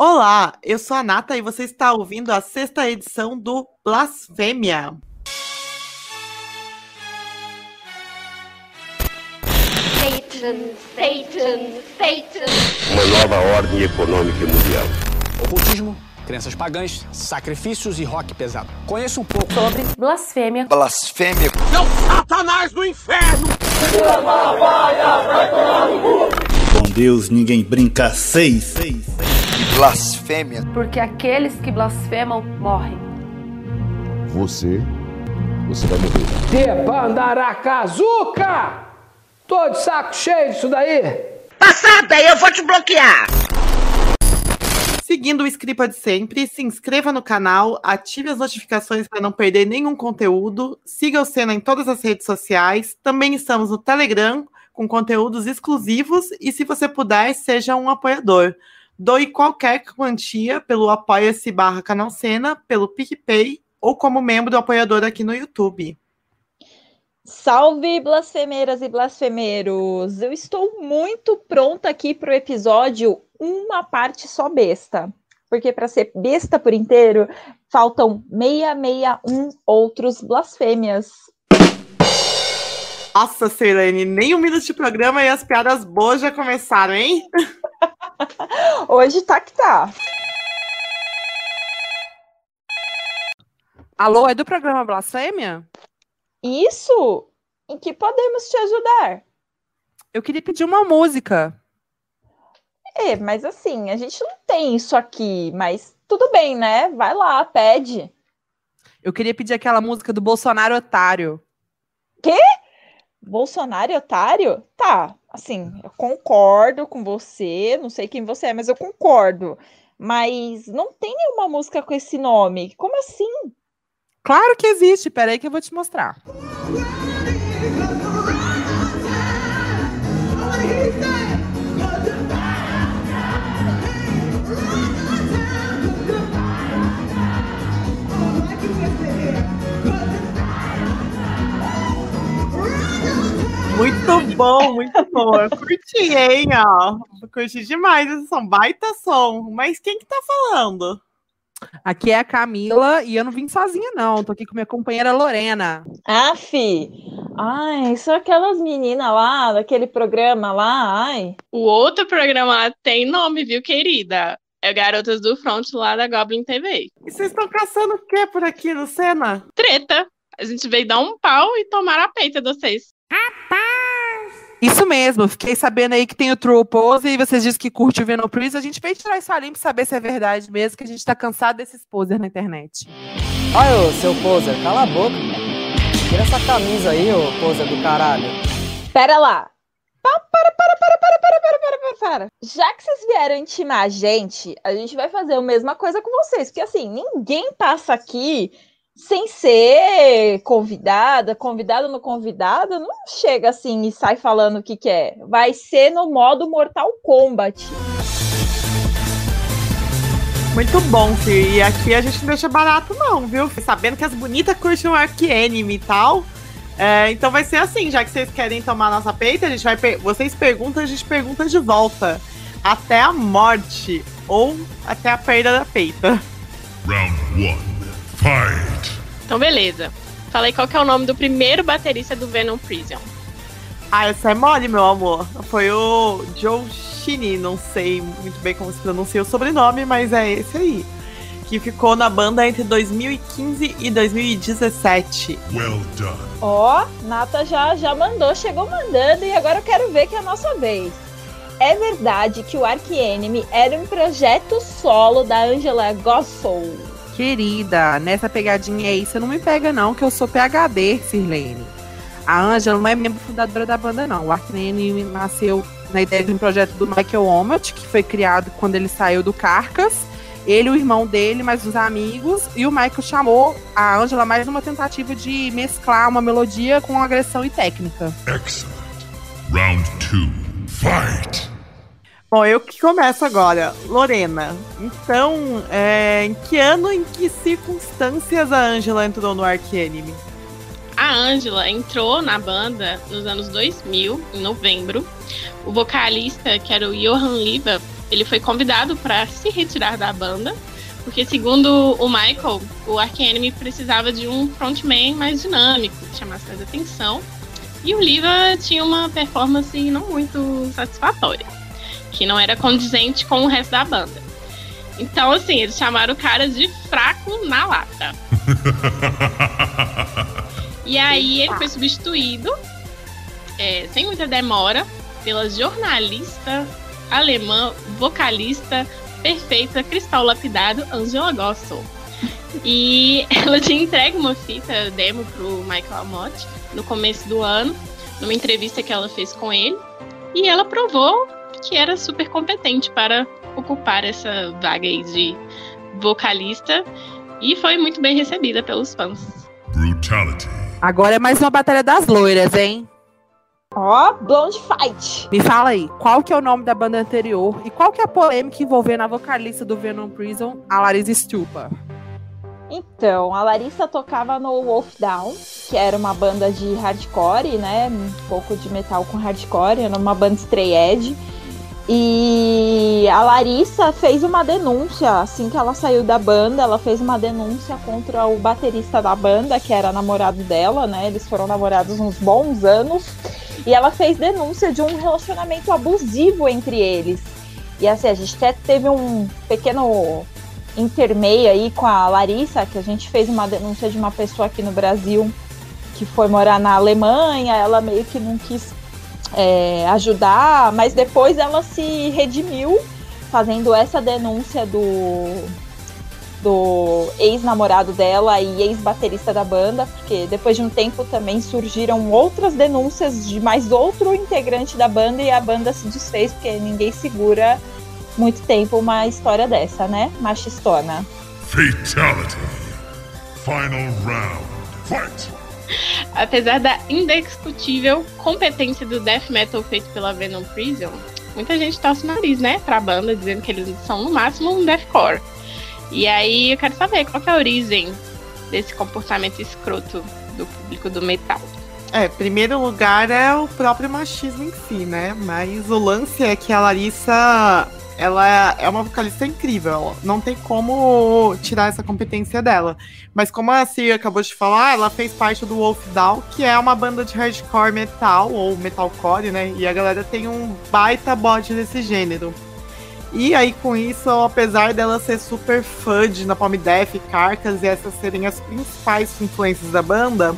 Olá, eu sou a Nata e você está ouvindo a sexta edição do Blasfêmia. Satan, Satan, Satan. Uma nova ordem econômica mundial. Ocultismo, crenças pagãs, sacrifícios e rock pesado. Conheço um pouco sobre blasfêmia. Blasfêmia. Não, Satanás do inferno! Com Deus ninguém brinca seis, seis, seis. Blasfêmia. Porque aqueles que blasfemam morrem. Você, você vai morrer. Debandaracazuca! Tô de saco cheio disso daí. Passada, eu vou te bloquear. Seguindo o Scripa de sempre, se inscreva no canal, ative as notificações para não perder nenhum conteúdo, siga o Senna em todas as redes sociais, também estamos no Telegram com conteúdos exclusivos e se você puder, seja um apoiador. Doe qualquer quantia pelo apoia-se barra canal Cena, pelo PicPay ou como membro do apoiador aqui no YouTube. Salve, blasfemeiras e blasfemeiros! Eu estou muito pronta aqui para o episódio Uma Parte Só Besta. Porque para ser besta por inteiro, faltam 661 outros blasfêmias. Nossa, Sirlene, nem um minuto de programa e as piadas boas já começaram, hein? Hoje tá que tá. Alô, é do programa Blasfêmia? Isso! Em que podemos te ajudar? Eu queria pedir uma música. É, mas assim, a gente não tem isso aqui, mas tudo bem, né? Vai lá, pede. Eu queria pedir aquela música do Bolsonaro Otário. Quê? Bolsonaro Otário? Tá, assim, eu concordo com você, não sei quem você é, mas eu concordo. Mas não tem nenhuma música com esse nome. Como assim? Claro que existe, peraí que eu vou te mostrar. Muito bom, muito bom. Eu curti, hein, ó. Curti demais esse som. Baita som. Mas quem que tá falando? Aqui é a Camila e eu não vim sozinha, não. Tô aqui com minha companheira Lorena. Aff! Ai, são aquelas meninas lá, daquele programa lá, ai. O outro programa lá tem nome, viu, querida? É Garotas do Front lá da Goblin TV. E vocês estão caçando o que por aqui no Senna? Treta. A gente veio dar um pau e tomar a peita de vocês. Rapaz! Isso mesmo, fiquei sabendo aí que tem o True Pose e vocês dizem que curte o Venom Prince. A gente veio tirar isso ali pra saber se é verdade mesmo, que a gente tá cansado desses posers na internet. Olha, ô, seu poser, cala a boca. Tira essa camisa aí, ô poser do caralho. Pera lá. Para, para, para, para, para, para, para, para, para, para. Já que vocês vieram intimar a gente, a gente vai fazer a mesma coisa com vocês. Porque assim, ninguém passa aqui sem ser convidada, convidada no convidado, não chega assim e sai falando o que quer. É. Vai ser no modo Mortal Kombat. Muito bom, Fih. E aqui a gente não deixa barato, não, viu? Sabendo que as bonitas curtem o Enemy e tal. É, então vai ser assim, já que vocês querem tomar nossa peita, a gente vai per vocês perguntam, a gente pergunta de volta. Até a morte. Ou até a perda da peita. Round 1. Fight! Então, beleza. Falei qual que é o nome do primeiro baterista do Venom Prison. Ah, essa é mole, meu amor. Foi o Joe Shini, não sei muito bem como se pronuncia o sobrenome, mas é esse aí. Que ficou na banda entre 2015 e 2017. Well done. Ó, oh, Nata já, já mandou, chegou mandando e agora eu quero ver que é a nossa vez. É verdade que o Ark Enemy era um projeto solo da Angela Gossel. Querida, nessa pegadinha aí você não me pega não, que eu sou PHD, Sirlene. A Angela não é membro fundadora da banda não. O Arcane nasceu na ideia de um projeto do Michael Omet, que foi criado quando ele saiu do Carcas. Ele, o irmão dele, mais os amigos, e o Michael chamou a Angela mais uma tentativa de mesclar uma melodia com agressão e técnica. Excellent. Round 2. Fight! Bom, eu que começo agora. Lorena, então, é, em que ano, em que circunstâncias a Angela entrou no Ark Enemy? A Angela entrou na banda nos anos 2000, em novembro. O vocalista, que era o Johan Liva, ele foi convidado para se retirar da banda, porque segundo o Michael, o Ark Enemy precisava de um frontman mais dinâmico, que chamasse mais atenção. E o Liva tinha uma performance não muito satisfatória, que não era condizente com o resto da banda. Então, assim, eles chamaram o cara de fraco na lata. e aí ele foi substituído, é, sem muita demora, pela jornalista alemã, vocalista perfeita, cristal lapidado, Angela Gossel. E ela tinha entregue uma fita demo pro Michael Amott no começo do ano, numa entrevista que ela fez com ele. E ela provou que era super competente para ocupar essa vaga aí de vocalista. E foi muito bem recebida pelos fãs. Brutality. Agora é mais uma batalha das loiras, hein? Ó, oh, Blonde Fight. Me fala aí, qual que é o nome da banda anterior e qual que é a polêmica envolvendo a vocalista do Venom Prison, a Larissa Stupa? Então, a Larissa tocava no Wolf Down, que era uma banda de hardcore, né? Um pouco de metal com hardcore, era uma banda stray edge. E a Larissa fez uma denúncia, assim que ela saiu da banda, ela fez uma denúncia contra o baterista da banda, que era namorado dela, né? Eles foram namorados uns bons anos. E ela fez denúncia de um relacionamento abusivo entre eles. E assim, a gente até teve um pequeno intermeio aí com a Larissa, que a gente fez uma denúncia de uma pessoa aqui no Brasil que foi morar na Alemanha, ela meio que não quis é, ajudar, mas depois ela se redimiu fazendo essa denúncia do, do ex-namorado dela e ex-baterista da banda, porque depois de um tempo também surgiram outras denúncias de mais outro integrante da banda e a banda se desfez, porque ninguém segura muito tempo uma história dessa, né? Machistona. Fatality. Final round. Fight! Apesar da indiscutível competência do death metal feito pela Venom Prison, muita gente torce o nariz, né, pra banda, dizendo que eles são no máximo um deathcore. E aí eu quero saber qual que é a origem desse comportamento escroto do público do metal. É, primeiro lugar é o próprio machismo em si, né? Mas o lance é que a Larissa ela é uma vocalista incrível. Não tem como tirar essa competência dela. Mas como a Cia acabou de falar, ela fez parte do Wolf Down, que é uma banda de hardcore metal, ou metalcore, né? E a galera tem um baita bode desse gênero. E aí, com isso, apesar dela ser super fã de Napalm Death, Carcas e essas serem as principais influências da banda,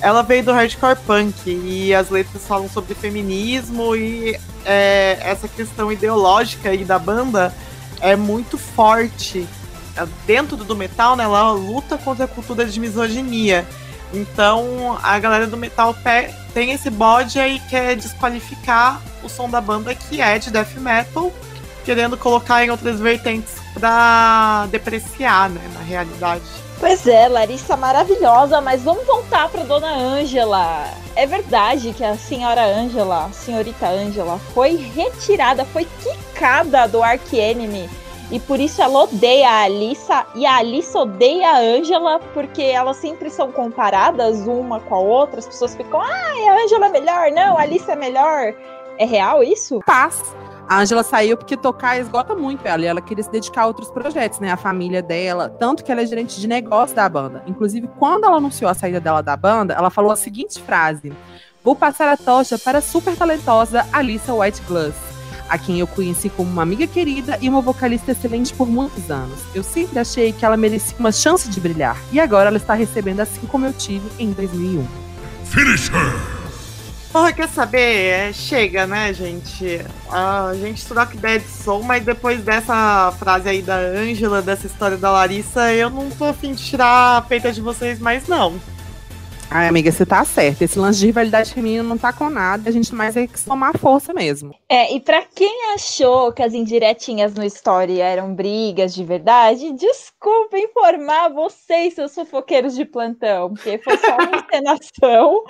ela veio do hardcore punk e as letras falam sobre feminismo e é, essa questão ideológica aí da banda é muito forte. Dentro do metal, né, ela luta contra a cultura de misoginia. Então a galera do metal tem esse bode aí que quer desqualificar o som da banda que é de death metal, querendo colocar em outras vertentes pra depreciar, né, na realidade. Pois é, Larissa maravilhosa, mas vamos voltar para Dona Ângela. É verdade que a senhora Ângela, senhorita Ângela, foi retirada, foi quicada do Ark Enemy. E por isso ela odeia a Alissa e a Alissa odeia a Ângela porque elas sempre são comparadas uma com a outra. As pessoas ficam, ah, a Ângela é melhor, não, a Alissa é melhor. É real isso? Paz. A Angela saiu porque tocar esgota muito ela e ela queria se dedicar a outros projetos, né? A família dela, tanto que ela é gerente de negócio da banda. Inclusive, quando ela anunciou a saída dela da banda, ela falou a seguinte frase: Vou passar a tocha para a super talentosa Alissa White Glass, a quem eu conheci como uma amiga querida e uma vocalista excelente por muitos anos. Eu sempre achei que ela merecia uma chance de brilhar e agora ela está recebendo assim como eu tive em 2001. Finish her! Porra, quer saber? É, chega, né, gente? A gente troca ideia de som, mas depois dessa frase aí da Ângela, dessa história da Larissa, eu não tô afim de tirar a peita de vocês mais, não. Ai, amiga, você tá certa. Esse lance de rivalidade feminina não tá com nada. A gente mais é que somar força mesmo. É, e pra quem achou que as indiretinhas no story eram brigas de verdade, desculpa informar vocês, seus fofoqueiros de plantão, porque foi só uma encenação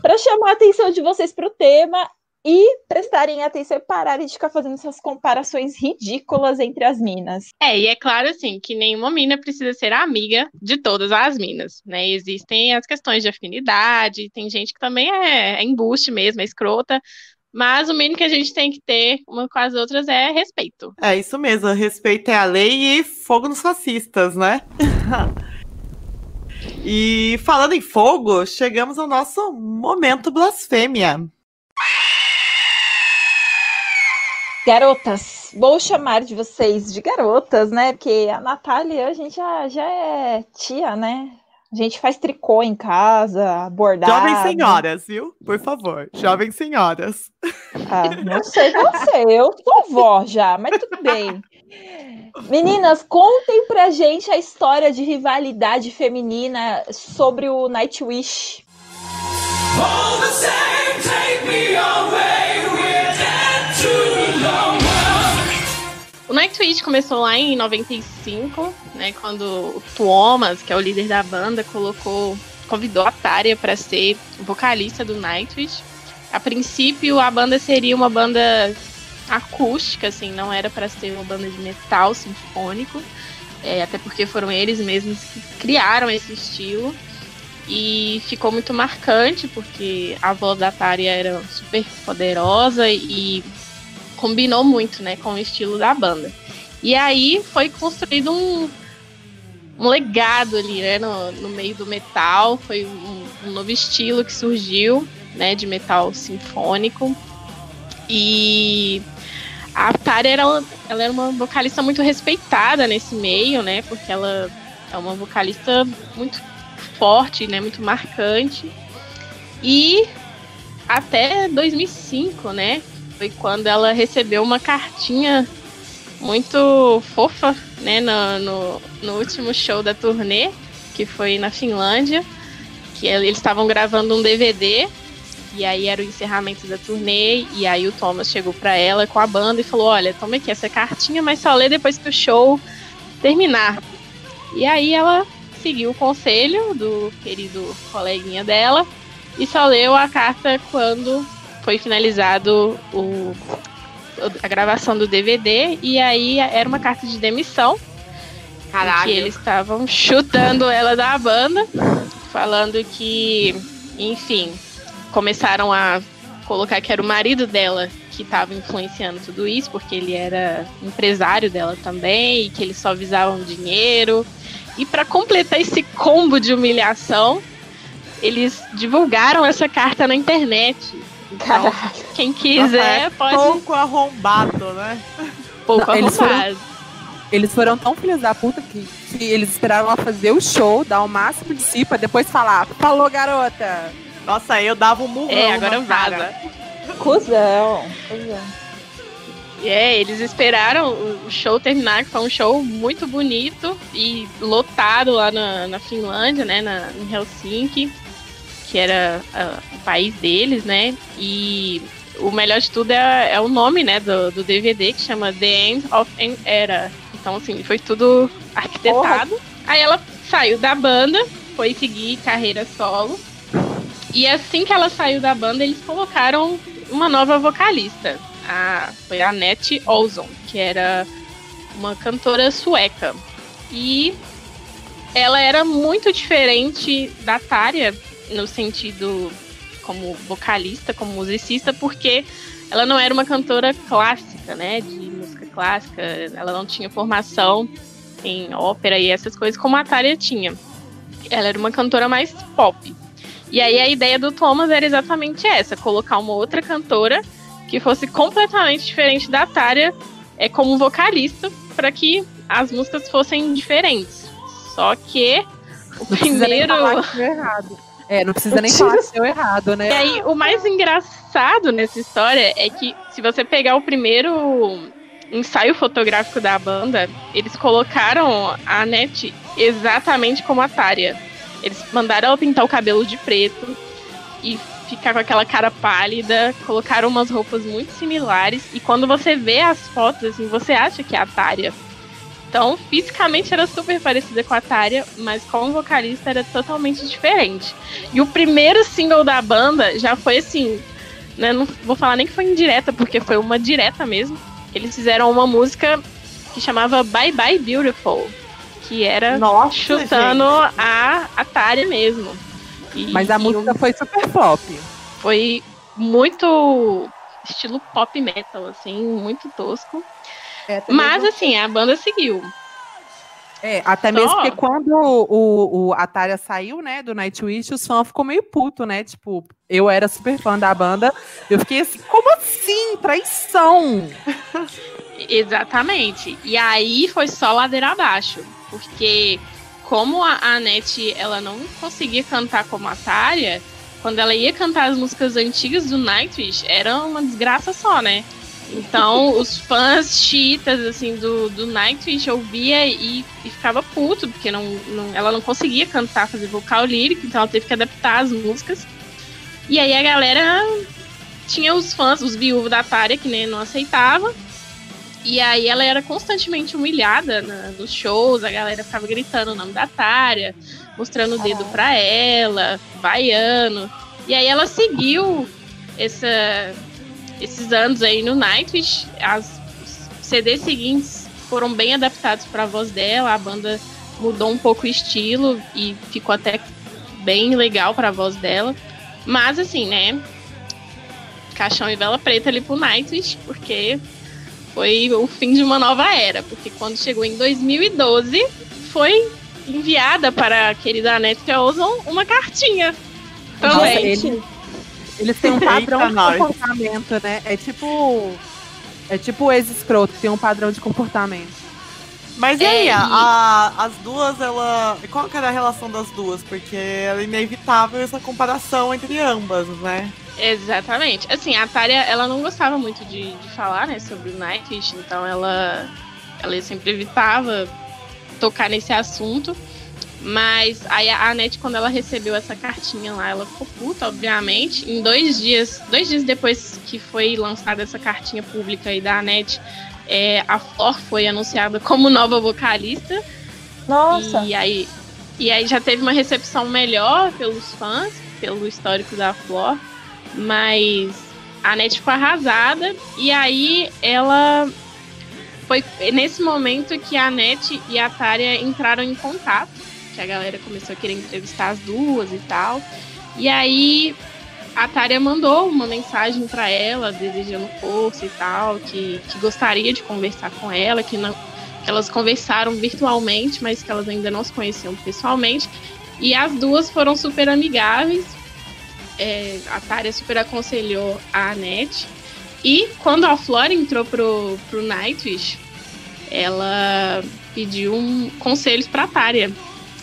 pra chamar a atenção de vocês pro tema e prestarem atenção e pararem de ficar fazendo essas comparações ridículas entre as minas. É, e é claro assim que nenhuma mina precisa ser amiga de todas as minas, né? Existem as questões de afinidade, tem gente que também é, é embuste mesmo, é escrota, Mas o mínimo que a gente tem que ter uma com as outras é respeito. É isso mesmo, respeito é a lei e fogo nos fascistas, né? e falando em fogo, chegamos ao nosso momento blasfêmia. Garotas, vou chamar de vocês de garotas, né? Porque a Natália, a gente já, já é tia, né? A gente faz tricô em casa, bordado. Jovens senhoras, viu? Por favor, jovens senhoras. Ah, não sei você, eu sou vó já, mas tudo bem. Meninas, contem pra gente a história de rivalidade feminina sobre o Nightwish. All the same, take me away, Nightwish começou lá em 95, né, quando o Thomas, que é o líder da banda, colocou, convidou a Tária para ser vocalista do Nightwish. A princípio, a banda seria uma banda acústica, assim, não era para ser uma banda de metal sinfônico, é, até porque foram eles mesmos que criaram esse estilo. E ficou muito marcante, porque a voz da Tária era super poderosa e combinou muito, né, com o estilo da banda. E aí foi construído um, um legado ali, né, no, no meio do metal, foi um, um novo estilo que surgiu, né, de metal sinfônico. E a Tara era, ela era uma vocalista muito respeitada nesse meio, né, porque ela é uma vocalista muito forte, né, muito marcante. E até 2005, né, foi quando ela recebeu uma cartinha muito fofa, né, no, no, no último show da turnê, que foi na Finlândia, que eles estavam gravando um DVD e aí era o encerramento da turnê, e aí o Thomas chegou para ela com a banda e falou: Olha, toma aqui essa cartinha, mas só lê depois que o show terminar. E aí ela seguiu o conselho do querido coleguinha dela e só leu a carta quando foi finalizado o, a gravação do DVD e aí era uma carta de demissão. Caralho. Que eles estavam chutando ela da banda, falando que, enfim, começaram a colocar que era o marido dela que estava influenciando tudo isso, porque ele era empresário dela também, e que eles só visavam dinheiro. E para completar esse combo de humilhação, eles divulgaram essa carta na internet. Então, quem quiser Nossa, é pode. Pouco arrombado, né? Pouco Não, eles arrombado. foram, eles foram tão filhos da puta que, que eles esperaram ela fazer o show, dar o máximo de si, pra depois falar: falou, garota. Nossa, eu dava um murrão. É, agora vaza. Cusão. Cusão. É, eles esperaram o show terminar, que foi um show muito bonito e lotado lá na, na Finlândia, né, na, em Helsinki, que era ah, o país deles, né, e o melhor de tudo é, é o nome, né, do, do DVD, que chama The End of an Era. Então, assim, foi tudo arquitetado. Aí ela saiu da banda, foi seguir carreira solo, e assim que ela saiu da banda, eles colocaram uma nova vocalista. A, foi a Annette Olson, que era uma cantora sueca. E ela era muito diferente da Tária, no sentido como vocalista, como musicista, porque ela não era uma cantora clássica, né? De música clássica. Ela não tinha formação em ópera e essas coisas como a Tária tinha. Ela era uma cantora mais pop. E aí a ideia do Thomas era exatamente essa: colocar uma outra cantora que fosse completamente diferente da Tária é, como vocalista, para que as músicas fossem diferentes. Só que o Não primeiro. errado. É, não precisa nem falar que deu errado, né? E aí, o mais engraçado nessa história é que, se você pegar o primeiro ensaio fotográfico da banda, eles colocaram a Annette exatamente como a Tária. Eles mandaram ela pintar o cabelo de preto e ficar com aquela cara pálida, colocaram umas roupas muito similares, e quando você vê as fotos, assim, você acha que é a Tária. Então, fisicamente era super parecida com a Tária, mas como vocalista era totalmente diferente. E o primeiro single da banda já foi assim, né, não vou falar nem que foi indireta, porque foi uma direta mesmo. Eles fizeram uma música que chamava Bye Bye Beautiful, que era Nossa, chutando a, a Tária mesmo. E- Mas a e música um- foi super flop. foi muito estilo pop metal, assim, muito tosco. É, Mas, não- assim, a banda seguiu. É, até Só- mesmo porque quando o, o Ataria saiu, né, do Nightwish, os fãs ficou meio puto, né? Tipo, eu era super fã da banda, eu fiquei assim, como assim? Traição! Exatamente. E aí foi só ladeira abaixo. Porque como a a Anete ela não conseguia cantar como a Tária, quando ela ia cantar as músicas antigas do Nightwish, era uma desgraça só, né? Então, os fãs chiitas, assim, do, do Nightwish ouvia e, e ficava puto, porque não, não- ela não conseguia cantar, fazer vocal lírico, então ela teve que adaptar as músicas. E aí a galera tinha os fãs, os viúvos da Tária, que nem não aceitava. E aí ela era constantemente humilhada na- nos shows, a galera ficava gritando o nome da Tária, mostrando o dedo pra ela, vaiando. E aí ela seguiu essa, esses anos aí no Nightwish. As os CDs seguintes foram bem adaptados para a voz dela, a banda mudou um pouco o estilo e ficou até bem legal para a voz dela. Mas assim, né? Caixão e vela preta ali pro Nightwish, porque foi o fim de uma nova era. Porque quando chegou em 2012, foi enviada para a querida Annette Ozon uma cartinha. Também. Gente, Eles têm um padrão Eita, de nós. comportamento, né? É tipo. É tipo o ex-escroto, tem um padrão de comportamento. Mas e É, aí, a- a- as duas, ela. Qual que era a relação das duas? Porque era inevitável essa comparação entre ambas, né? Exatamente. Assim, a Tária, ela não gostava muito de, de falar, né, sobre o Nightwish, então ela, ela sempre evitava tocar nesse assunto. Mas aí a Anete, quando ela recebeu essa cartinha lá, ela ficou puta, obviamente. Em dois dias, dois dias depois que foi lançada essa cartinha pública aí da Anete, é, a Flor foi anunciada como nova vocalista. Nossa! E aí, e aí já teve uma recepção melhor pelos fãs, pelo histórico da Flor. Mas a Net ficou arrasada. E aí ela. Foi nesse momento que a Net e a Tária entraram em contato. Que a galera começou a querer entrevistar as duas e tal. E aí a Tária mandou uma mensagem para ela, desejando força e tal, que, que gostaria de conversar com ela, que não, que elas conversaram virtualmente, mas que elas ainda não se conheciam pessoalmente. E as duas foram super amigáveis. É, a Tária super aconselhou a Anete. E quando a Flora entrou pro, pro Nightwish, ela pediu um, conselhos pra Tária.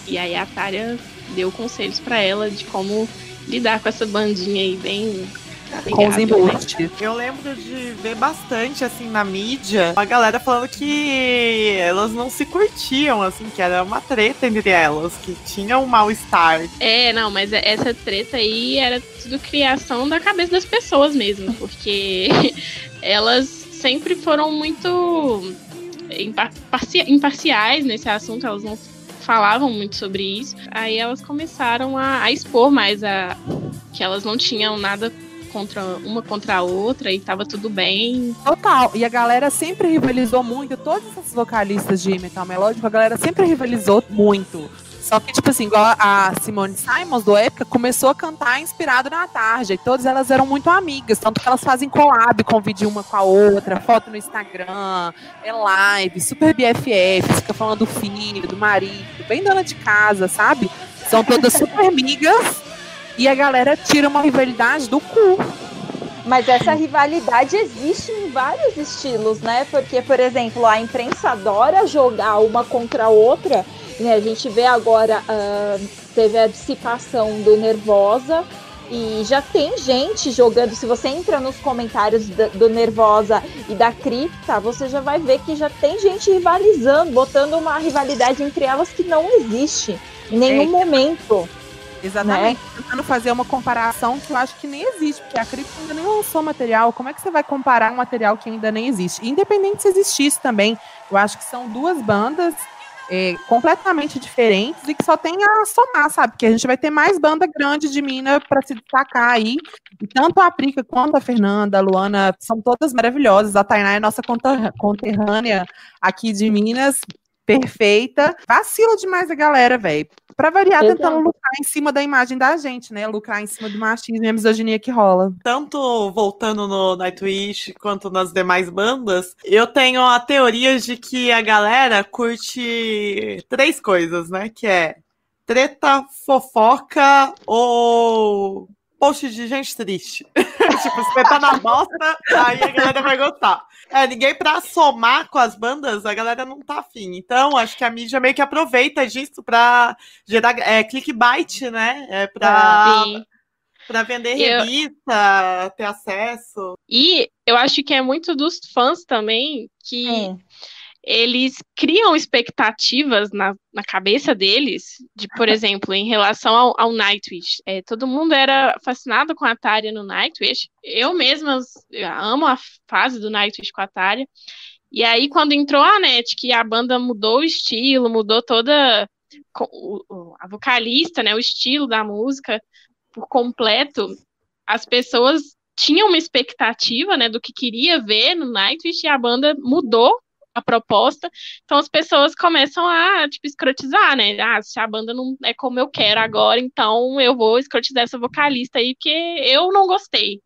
E aí a Tária deu conselhos pra ela de como lidar com essa bandinha aí bem Com os né? embustes. Eu lembro de ver bastante, assim, na mídia, a galera falando que elas não se curtiam, assim, que era uma treta entre elas, que tinha um mal-estar. É, não, mas essa treta aí era tudo criação da cabeça das pessoas mesmo, porque elas sempre foram muito impa- parci- imparciais nesse assunto, elas não falavam muito sobre isso. Aí elas começaram a, a expor mais a que elas não tinham nada contra uma contra a outra e tava tudo bem. Total. E a galera sempre rivalizou muito. Todas essas vocalistas de metal melódico, a galera sempre rivalizou muito. Só que, tipo assim, igual a Simone Simons do Época começou a cantar inspirado na Tarja. E todas elas eram muito amigas. Tanto que elas fazem collab, convidem uma com a outra, foto no Instagram, é live, super BFF, fica falando do filho, do marido, bem dona de casa, sabe? São todas super amigas. E a galera tira uma rivalidade do cu. Mas essa rivalidade existe em vários estilos, né? Porque, por exemplo, a imprensa adora jogar uma contra a outra. Né? A gente vê agora, ah, teve a dissipação do Nervosa. E já tem gente jogando. Se você entra nos comentários da- do Nervosa e da Cripta, você já vai ver que já tem gente rivalizando, botando uma rivalidade entre elas que não existe em nenhum É. momento. Exatamente. Tentando fazer uma comparação que eu acho que nem existe, porque a Cripto ainda nem lançou material. Como é que você vai comparar um material que ainda nem existe? Independente se existisse também, eu acho que são duas bandas é, completamente diferentes e que só tem a somar, sabe? Porque a gente vai ter mais banda grande de mina para se destacar aí. E tanto a Prica quanto a Fernanda, a Luana, são todas maravilhosas. A Tainá é nossa conter- conterrânea aqui de Minas. Perfeita. Vacila demais a galera, velho. Pra variar, Exato. tentando lucrar em cima da imagem da gente, né? Lucrar em cima do machismo e a misoginia que rola. Tanto voltando no Nightwish quanto nas demais bandas, eu tenho a teoria de que a galera curte três coisas, né? Que é treta, fofoca ou post de gente triste. tipo, se você tá na bosta, aí a galera vai gostar. É, ninguém pra somar com as bandas, a galera não tá afim. Então, acho que a mídia meio que aproveita disso pra gerar é, clickbait, né? É pra, Sim. pra vender Eu- revista, ter acesso. E eu acho que é muito dos fãs também que eles criam expectativas na, na cabeça deles, de, por exemplo, em relação ao, ao Nightwish. É, todo mundo era fascinado com a Tária no Nightwish. Eu mesma eu amo a fase do Nightwish com a Tária. E aí, quando entrou a NET, que a banda mudou o estilo, mudou toda a vocalista, né, o estilo da música por completo, as pessoas tinham uma expectativa, né, do que queria ver no Nightwish e a banda mudou a proposta. Então as pessoas começam a, tipo, escrotizar, né? Ah, se a banda não é como eu quero agora, então eu vou escrotizar essa vocalista aí porque eu não gostei.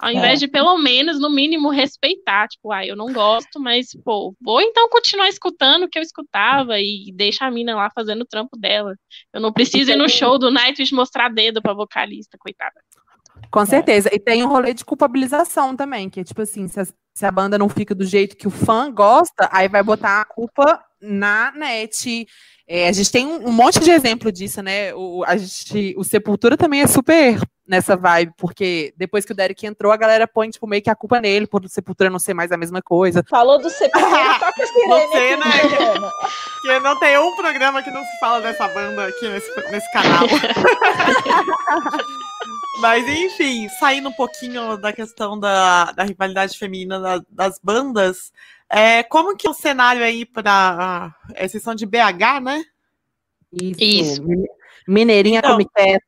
Ao invés É. de, pelo menos, no mínimo, respeitar. Tipo, ah, eu não gosto, mas, pô, vou então continuar escutando o que eu escutava e deixa a mina lá fazendo o trampo dela. Eu não preciso ir no show do Nightwish mostrar dedo pra vocalista, coitada. Com certeza. E tem um rolê de culpabilização também, que é tipo assim, se a, se a banda não fica do jeito que o fã gosta, aí vai botar a culpa na net. É, a gente tem um, um monte de exemplo disso, né? O, a gente, o Sepultura também é super nessa vibe, porque depois que o Derek entrou, a galera põe, tipo, meio que a culpa nele, por o Sepultura não ser mais a mesma coisa. Falou do Sepultura, toca a sirene Você, né? Que não tem um programa que não se fala dessa banda aqui nesse, nesse canal. Mas, enfim, saindo um pouquinho da questão da, da rivalidade feminina da- das bandas, é, como que é o cenário aí para. É, vocês são de BH, né? Isso. Mine- Mineirinha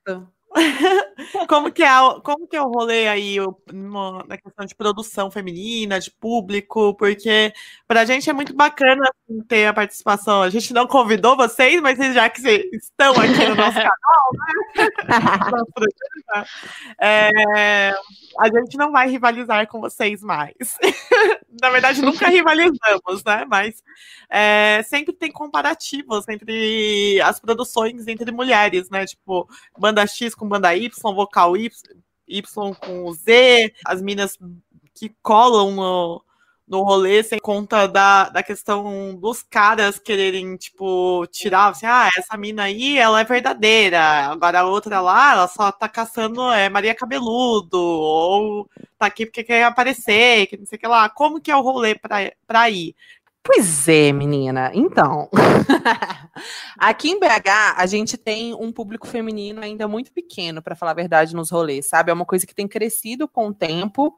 Então. Como que é, o- como que é o rolê aí no- na questão de produção feminina, de público? Porque pra gente é muito bacana assim, ter a participação. A gente não convidou vocês, mas já que vocês estão aqui no nosso canal, né? É, a gente não vai rivalizar com vocês mais. Na verdade, nunca rivalizamos, né? Mas é, sempre tem comparativos entre as produções entre mulheres, né? Tipo, banda X com banda Y, vocal Y, Y com Z, as minas que colam no, no rolê sem conta da, da questão dos caras quererem, tipo, tirar, assim, ah, essa mina aí, ela é verdadeira, agora a outra lá, ela só tá caçando é, Maria Cabeludo, ou tá aqui porque quer aparecer, que não sei o que lá. Como que é o rolê pra, pra ir? Pois é, menina. Então, aqui em BH, a gente tem um público feminino ainda muito pequeno, para falar a verdade, nos rolês, sabe? É uma coisa que tem crescido com o tempo.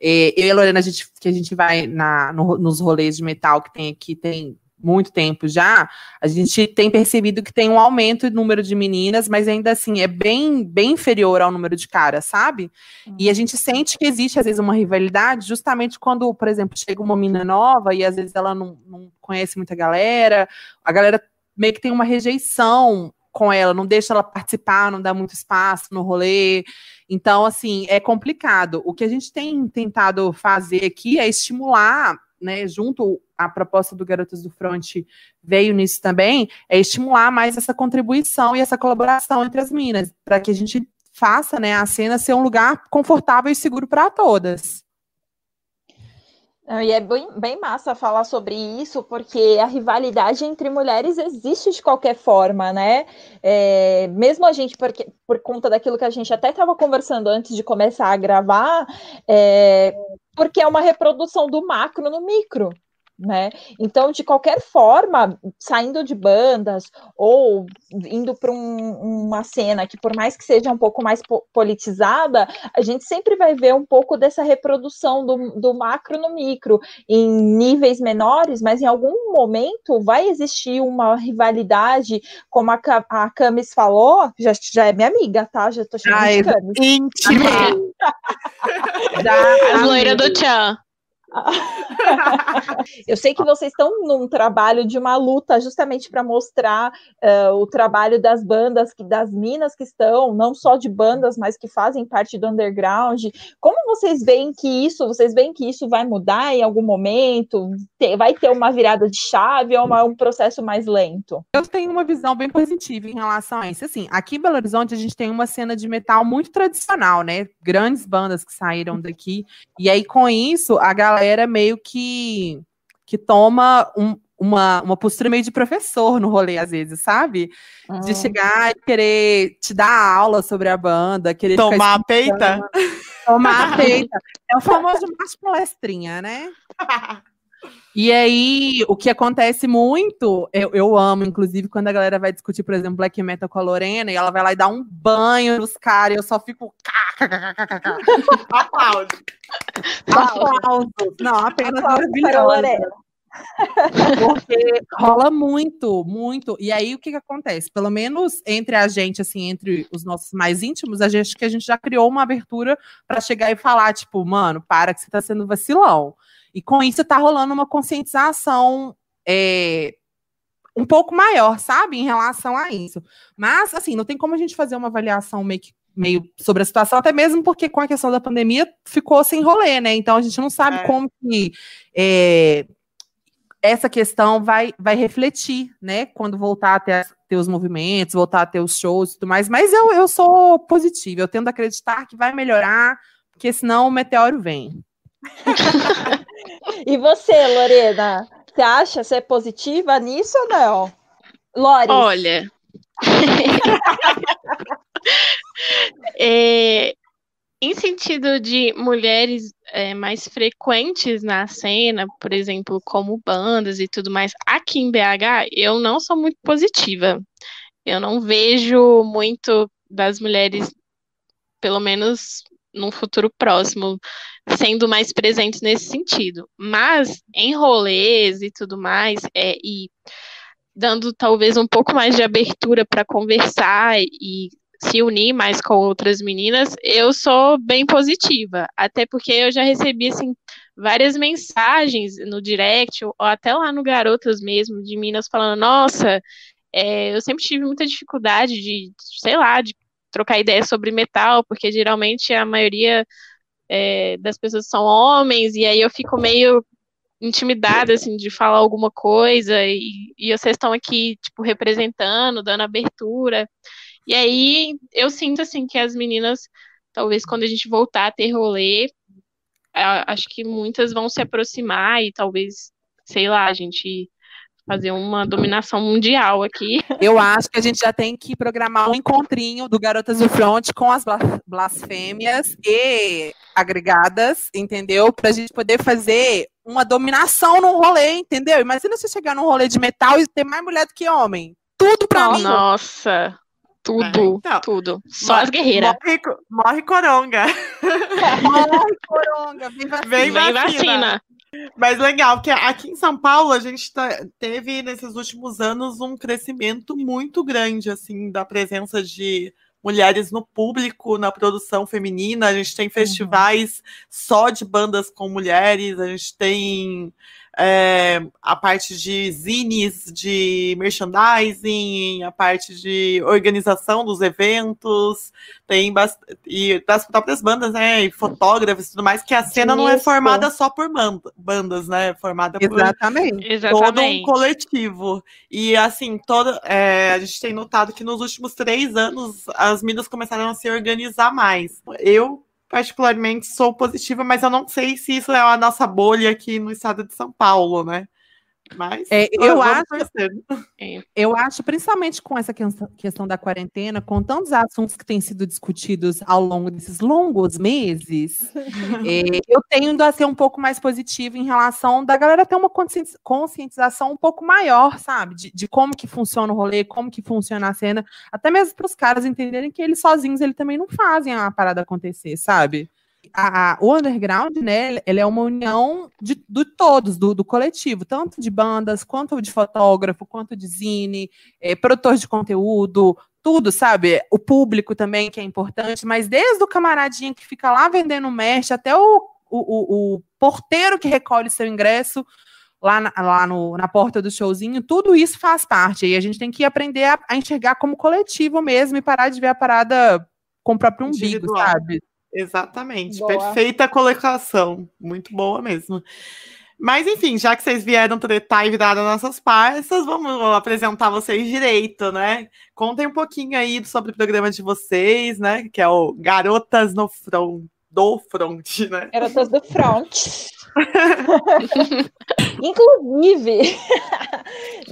Eu e a Lorena, a gente, que a gente vai na, no- nos rolês de metal que tem aqui, tem muito tempo já, a gente tem percebido que tem um aumento no número de meninas, mas ainda assim é bem, bem inferior ao número de caras, sabe? E a gente sente que existe, às vezes, uma rivalidade, justamente quando, por exemplo, chega uma menina nova e às vezes ela não, não conhece muita galera, a galera meio que tem uma rejeição com ela, não deixa ela participar, não dá muito espaço no rolê. Então, assim, é complicado. O que a gente tem tentado fazer aqui é estimular, né, junto à proposta do Garotas do Front veio nisso também, é estimular mais essa contribuição e essa colaboração entre as minas, para que a gente faça, né, a cena ser um lugar confortável e seguro para todas. Não, E é bem, bem massa falar sobre isso, porque a rivalidade entre mulheres existe de qualquer forma, né? É, mesmo a gente, porque, por conta daquilo que a gente até estava conversando antes de começar a gravar, é, porque é uma reprodução do macro no micro. Né? Então, de qualquer forma, saindo de bandas ou indo para um, uma cena que, por mais que seja um pouco mais po politizada, a gente sempre vai ver um pouco dessa reprodução do, do macro no micro, em níveis menores, mas em algum momento vai existir uma rivalidade, como a, a Camis falou, já, já é minha amiga, tá? Já tô chamando Ai, de Camis. Íntima. As loiras do Tchan. Eu sei que vocês estão num trabalho de uma luta justamente para mostrar uh, o trabalho das bandas, que, das minas que estão, não só de bandas, mas que fazem parte do underground. Como vocês veem que isso, vocês veem que isso vai mudar em algum momento? vai ter uma virada de chave ou uma, um processo mais lento? Eu tenho uma visão bem positiva em relação a isso. Assim, aqui em Belo Horizonte a gente tem uma cena de metal muito tradicional, né? Grandes bandas que saíram daqui. E aí, com isso, a galera meio que, que toma um, uma, uma postura meio de professor no rolê, às vezes, sabe? De chegar e querer te dar aula sobre a banda, querer Tomar a peita? Tomar a peita. É o famoso macho palestrinha, né? E aí, o que acontece muito, eu, eu amo, inclusive, quando a galera vai discutir, por exemplo, black metal com a Lorena, e ela vai lá e dá um banho nos caras, e eu só fico. Aplausos. Aplausos. Não, apenas maravilhosa. Porque rola muito, muito. E aí, o que, que acontece? Pelo menos entre a gente, assim, entre os nossos mais íntimos, a gente que a gente já criou uma abertura para chegar e falar, tipo, mano, para que você tá sendo vacilão. E com isso tá rolando uma conscientização é, um pouco maior, sabe, em relação a isso. Mas, assim, não tem como a gente fazer uma avaliação meio, que, meio sobre a situação, até mesmo porque com a questão da pandemia ficou sem rolê, né? Então a gente não sabe é. como que é, essa questão vai, vai refletir, né? Quando voltar a ter, ter os movimentos, voltar a ter os shows e tudo mais. Mas eu, eu sou positiva, eu tendo a acreditar que vai melhorar, porque senão o meteoro vem. e você, Lorena? Você acha ser positiva nisso ou não? Lore? Olha. é, em sentido de mulheres é, mais frequentes na cena, por exemplo, como bandas e tudo mais, aqui em BH, eu não sou muito positiva. Eu não vejo muito das mulheres, pelo menos num futuro próximo, sendo mais presentes nesse sentido. Mas em rolês e tudo mais, é, e dando talvez um pouco mais de abertura para conversar e se unir mais com outras meninas, eu sou bem positiva, até porque eu já recebi assim várias mensagens no direct ou até lá no Garotas mesmo de meninas falando, nossa, é, eu sempre tive muita dificuldade de, sei lá, de trocar ideias sobre metal, porque geralmente a maioria é, das pessoas são homens, e aí eu fico meio intimidada, assim, de falar alguma coisa, e, e vocês estão aqui, tipo, representando, dando abertura, e aí eu sinto, assim, que as meninas, talvez quando a gente voltar a ter rolê, acho que muitas vão se aproximar e talvez, sei lá, a gente fazer uma dominação mundial aqui. Eu acho que a gente já tem que programar um encontrinho do Garotas do Front com as blasfêmias e agregadas, entendeu? Pra gente poder fazer uma dominação num rolê, entendeu? Imagina você chegar num rolê de metal e ter mais mulher do que homem. Tudo pra Nossa. mim. Nossa. Tudo, é, então, tudo. Só morre, as guerreiras. Morre, morre coronga. morre coronga. Vem vacina. Vem vacina. vacina. Mas legal, porque aqui em São Paulo a gente tá, teve nesses últimos anos um crescimento muito grande, assim, da presença de mulheres no público, na produção feminina. A gente tem uhum. festivais uhum. só de bandas com mulheres, a gente tem é, a parte de zines, de merchandising, a parte de organização dos eventos, tem e das próprias bandas, né, e fotógrafos e tudo mais, que a cena Isso. não é formada só por bandas, né, é formada Exatamente. por todo um coletivo. E assim, toda, é, a gente tem notado que nos últimos três anos as minas começaram a se organizar mais. Eu particularmente sou positiva, mas eu não sei se isso é a nossa bolha aqui no estado de São Paulo, né? Mas é, eu, acho, é. eu acho, principalmente com essa questão da quarentena, com tantos assuntos que têm sido discutidos ao longo desses longos meses, é, eu tendo a ser um pouco mais positivo em relação da galera ter uma conscientização um pouco maior, sabe? De, de como que funciona o rolê, como que funciona a cena, até mesmo para os caras entenderem que eles sozinhos eles também não fazem a parada acontecer, sabe? A, o underground, né, ele é uma união de, de todos, do, do, coletivo, tanto de bandas, quanto de fotógrafo, quanto de zine, é, produtor de conteúdo, tudo, sabe? O público também, que é importante, mas desde o camaradinho que fica lá vendendo merch até o o, o, o porteiro que recolhe seu ingresso lá, na, lá no, na porta do showzinho, tudo isso faz parte. E a gente tem que aprender a, a enxergar como coletivo mesmo e parar de ver a parada com o próprio umbigo, Individual. sabe? Exatamente. Boa. Perfeita colocação. Muito boa mesmo. Mas, enfim, já que vocês vieram tretar e viraram nossas parças, vamos apresentar vocês direito, né? Contem um pouquinho aí sobre o programa de vocês, né? Que é o Garotas no Front, do Front, né? Garotas do Front. Inclusive,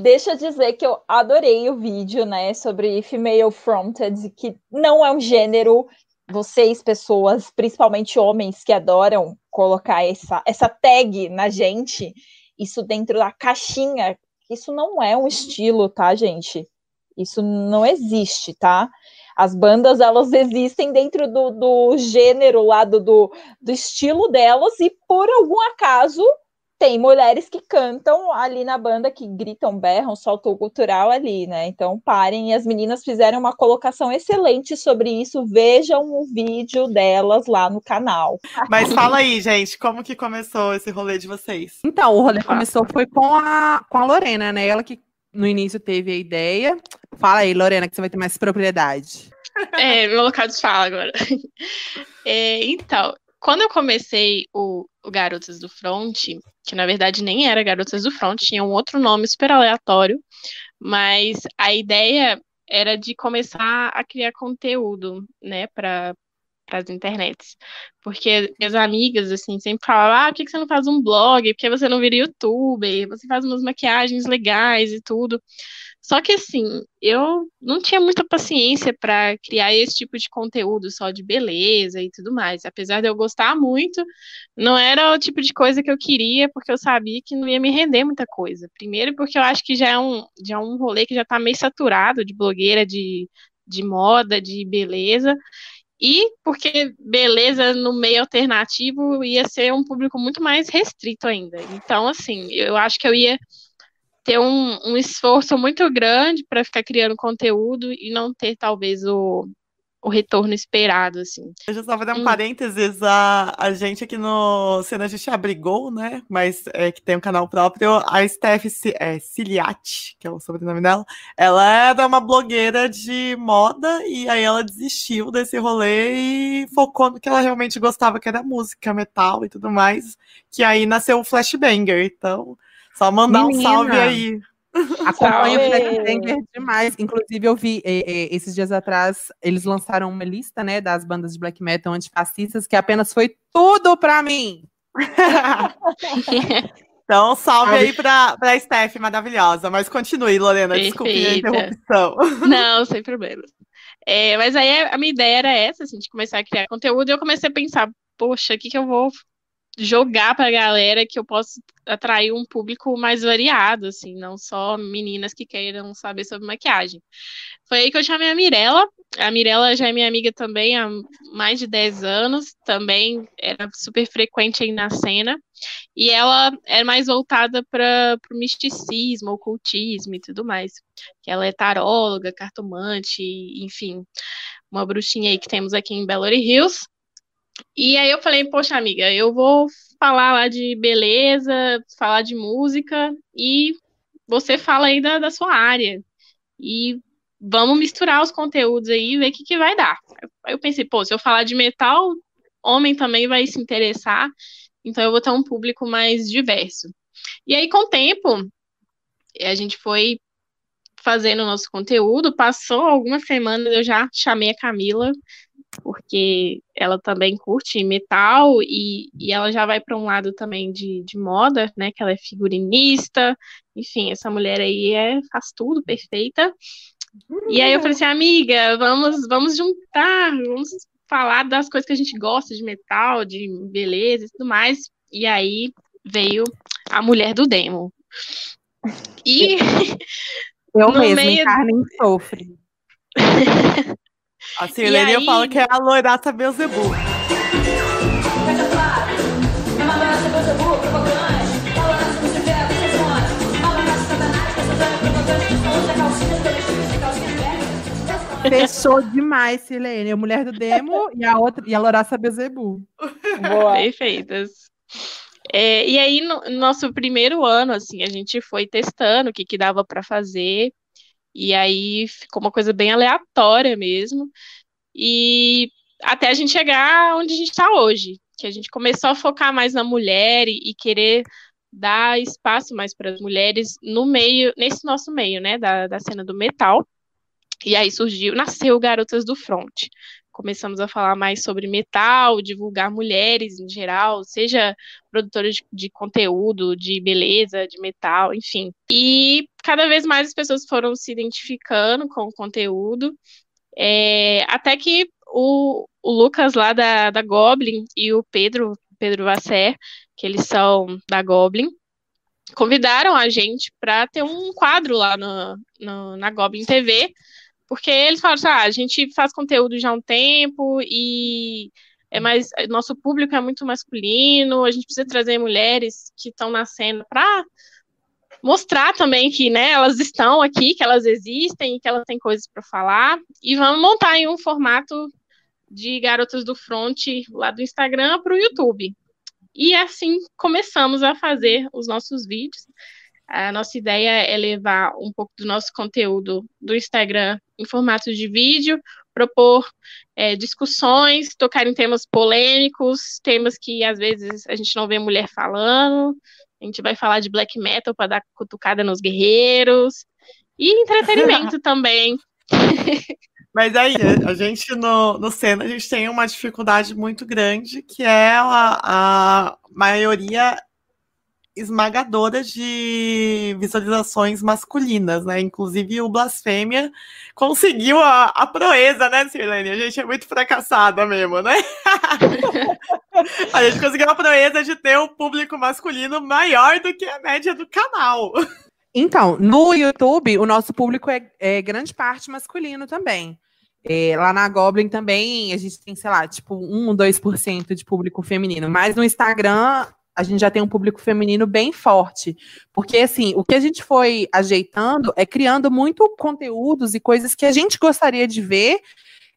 deixa eu dizer que eu adorei o vídeo, né, sobre female fronted, que não é um gênero. Vocês, pessoas, principalmente homens que adoram colocar essa, essa tag na gente, isso dentro da caixinha, isso não é um estilo, tá, gente? Isso não existe, tá? As bandas, elas existem dentro do, do gênero lá, do, do, do estilo delas, e por algum acaso tem mulheres que cantam ali na banda, que gritam, berram, soltam o cultural ali, né? Então parem, e as meninas fizeram uma colocação excelente sobre isso. Vejam o vídeo delas lá no canal. Mas fala aí, gente, como que começou esse rolê de vocês? Então, o rolê começou foi com a, com a Lorena, né? Ela que no início teve a ideia. Fala aí, Lorena, que você vai ter mais propriedade. É, meu local de fala agora. É, então, quando eu comecei o, o Garotas do Front, que na verdade nem era Garotas do Front, tinha um outro nome super aleatório, mas a ideia era de começar a criar conteúdo, né, para as internets. Porque minhas amigas, assim, sempre falavam, ah, por que você não faz um blog? Por que você não vira youtuber? Você faz umas maquiagens legais e tudo. Só que assim, eu não tinha muita paciência para criar esse tipo de conteúdo só de beleza e tudo mais. Apesar de eu gostar muito, não era o tipo de coisa que eu queria, porque eu sabia que não ia me render muita coisa. Primeiro, porque eu acho que já é um, já é um rolê que já tá meio saturado de blogueira de, de moda, de beleza. E porque beleza no meio alternativo ia ser um público muito mais restrito ainda. Então, assim, eu acho que eu ia ter um, um esforço muito grande para ficar criando conteúdo e não ter talvez o, o retorno esperado, assim. Eu já só vou dar um Hum. parênteses, a, a gente aqui no Cena a gente abrigou, né? Mas é, que tem um canal próprio, a Steph é, Ciliati, que é o sobrenome dela, ela era uma blogueira de moda e aí ela desistiu desse rolê e focou no que ela realmente gostava, que era música, metal e tudo mais, que aí nasceu o Flashbanger. Então, só mandar um Menina. salve aí. Acompanho o! Flashbanger demais. Inclusive, eu vi eh, eh, esses dias atrás, eles lançaram uma lista, né, das bandas de black metal antifascistas, que apenas foi tudo pra mim. Então, salve aí pra, pra Steph, maravilhosa. Mas continue, Lorena, desculpe a interrupção. Não, sem problemas. É, mas aí a minha ideia era essa, assim, de começar a criar conteúdo, e eu comecei a pensar, poxa, o que que eu vou jogar pra galera que eu posso atrair um público mais variado, assim, não só meninas que queiram saber sobre maquiagem. Foi aí que eu chamei a Mirella. A Mirella já é minha amiga também há mais de 10 anos, também era super frequente aí na cena. E ela é mais voltada para o misticismo, ocultismo e tudo mais. Que ela é taróloga, cartomante, enfim, uma bruxinha aí que temos aqui em Belo Hills. E aí eu falei, poxa, amiga, eu vou falar lá de beleza, falar de música, e você fala aí da, da sua área. E vamos misturar os conteúdos aí e ver o que, que vai dar. Aí eu pensei, pô, se eu falar de metal, homem também vai se interessar, então eu vou ter um público mais diverso. E aí, com o tempo, a gente foi fazendo o nosso conteúdo, passou algumas semanas, eu já chamei a Camila, porque ela também curte metal e, e ela já vai para um lado também de, de moda, né? Que ela é figurinista, enfim, essa mulher aí é, faz tudo perfeita. E aí eu falei assim, amiga, vamos, vamos juntar, vamos falar das coisas que a gente gosta de metal, de beleza e tudo mais. E aí veio a mulher do demo. E Eu mesma, meio- encarne e sofre. A Sirlene eu aí- falo que é a loirata Beelzebub. Fechou demais, Silene. A mulher do Demo e a outra e a Loraça Bezebu. Boa. Perfeitas. É, e aí, no nosso primeiro ano, assim, a gente foi testando o que, que dava para fazer. E aí ficou uma coisa bem aleatória mesmo. E até a gente chegar onde a gente está hoje, que a gente começou a focar mais na mulher e, e querer dar espaço mais para as mulheres no meio, nesse nosso meio, né, da, da cena do metal. E aí surgiu, nasceu Garotas do Front. Começamos a falar mais sobre metal, divulgar mulheres em geral, seja produtoras de, de conteúdo, de beleza, de metal, enfim. E cada vez mais as pessoas foram se identificando com o conteúdo, é, até que o, o Lucas lá da, da Goblin e o Pedro, Pedro Vasser, que eles são da Goblin, convidaram a gente para ter um quadro lá no, no, na Goblin TV, porque eles falaram assim, ah, a gente faz conteúdo já há um tempo e é mais nosso público é muito masculino, a gente precisa trazer mulheres que estão nascendo para mostrar também que né, elas estão aqui, que elas existem, que elas têm coisas para falar e vamos montar em um formato de garotas do front lá do Instagram para o YouTube. E assim começamos a fazer os nossos vídeos. A nossa ideia é levar um pouco do nosso conteúdo do Instagram em formato de vídeo, propor é, discussões, tocar em temas polêmicos, temas que às vezes a gente não vê mulher falando. A gente vai falar de black metal para dar cutucada nos guerreiros. E entretenimento também. Mas aí, a gente no, no Senna, a gente tem uma dificuldade muito grande, que é a, a maioria esmagadora de visualizações masculinas, né? Inclusive o Blasfêmia conseguiu a, a proeza, né, Sirlene? A gente é muito fracassada mesmo, né? a gente conseguiu a proeza de ter um público masculino maior do que a média do canal. Então, no YouTube, o nosso público é, é grande parte masculino também. É, lá na Goblin também a gente tem, sei lá, tipo 1, 2% de público feminino. Mas no Instagram a gente já tem um público feminino bem forte. Porque, assim, o que a gente foi ajeitando é criando muito conteúdos e coisas que a gente gostaria de ver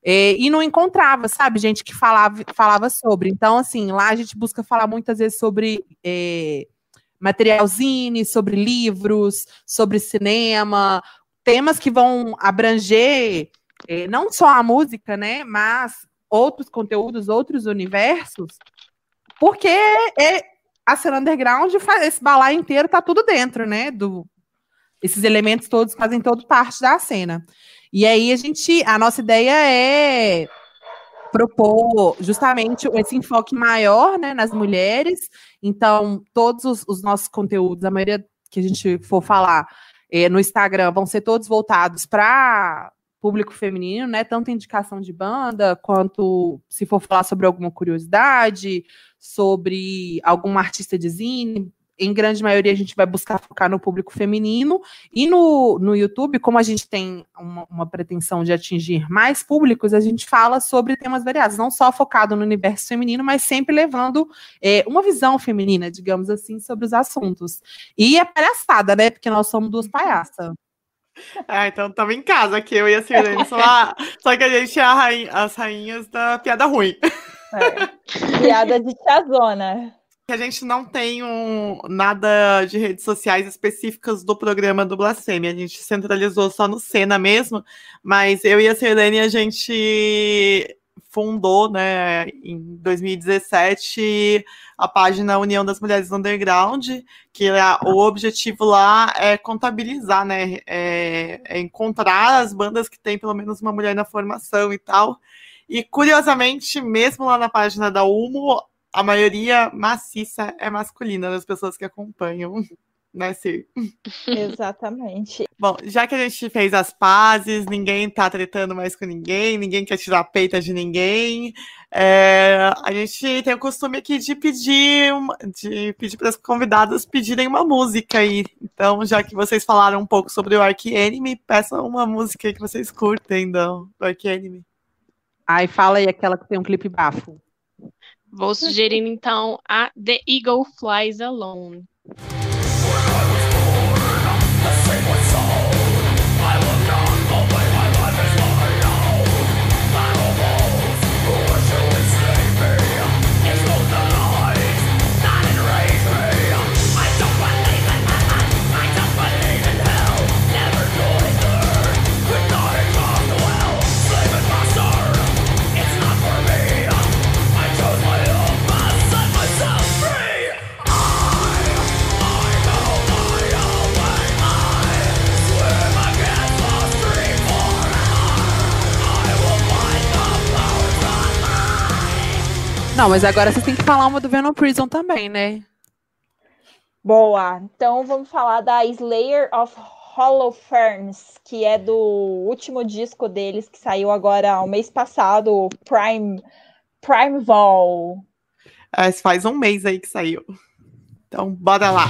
é, e não encontrava, sabe? Gente que falava, falava sobre. Então, assim, lá a gente busca falar muitas vezes sobre. É, materialzine, sobre livros, sobre cinema, temas que vão abranger é, não só a música, né, mas outros conteúdos, outros universos, porque é, a cena underground, esse balaio inteiro tá tudo dentro, né? Do, esses elementos todos fazem todo parte da cena. E aí a gente, a nossa ideia é propor justamente esse enfoque maior, né, nas mulheres. Então, todos os, os nossos conteúdos, a maioria que a gente for falar é, no Instagram, vão ser todos voltados para público feminino, né? Tanto indicação de banda, quanto se for falar sobre alguma curiosidade, sobre algum artista de zine. Em grande maioria, a gente vai buscar focar no público feminino. E no, no YouTube, como a gente tem uma, uma pretensão de atingir mais públicos, a gente fala sobre temas variados, não só focado no universo feminino, mas sempre levando é, uma visão feminina, digamos assim, sobre os assuntos. E é palhaçada, né? Porque nós somos duas palhaças. Ah, então tava em casa aqui, eu e a Sirlene, só, só que a gente é a rainha, as rainhas da piada ruim. É. Piada de tiazona. A gente não tem um, nada de redes sociais específicas do programa do Blasfêmia. A gente centralizou só no Senna mesmo, mas eu e a Sirlene, a gente fundou, né, em 2017, a página União das Mulheres Underground, que é, o objetivo lá é contabilizar, né, é, é encontrar as bandas que tem pelo menos uma mulher na formação e tal. E curiosamente, mesmo lá na página da UMO, a maioria maciça é masculina das pessoas que acompanham né, Cir? Exatamente. Bom, já que a gente fez as pazes, ninguém tá tretando mais com ninguém, ninguém quer tirar a peita de ninguém, é, a gente tem o costume aqui de pedir, de pedir para as convidadas pedirem uma música aí. Então, já que vocês falaram um pouco sobre o Ark Enemy, peçam uma música que vocês curtem do, do Ark Enemy. Ai, fala aí aquela que tem um clipe bafo. Vou sugerir então a The Eagle Flies Alone. Não, mas agora você tem que falar uma do Venom Prison também, né? Boa. Então vamos falar da Slayer of Holofernes, que é do último disco deles que saiu agora o mês passado, Prime Prime Vol. É, faz um mês aí que saiu. Então, bora lá.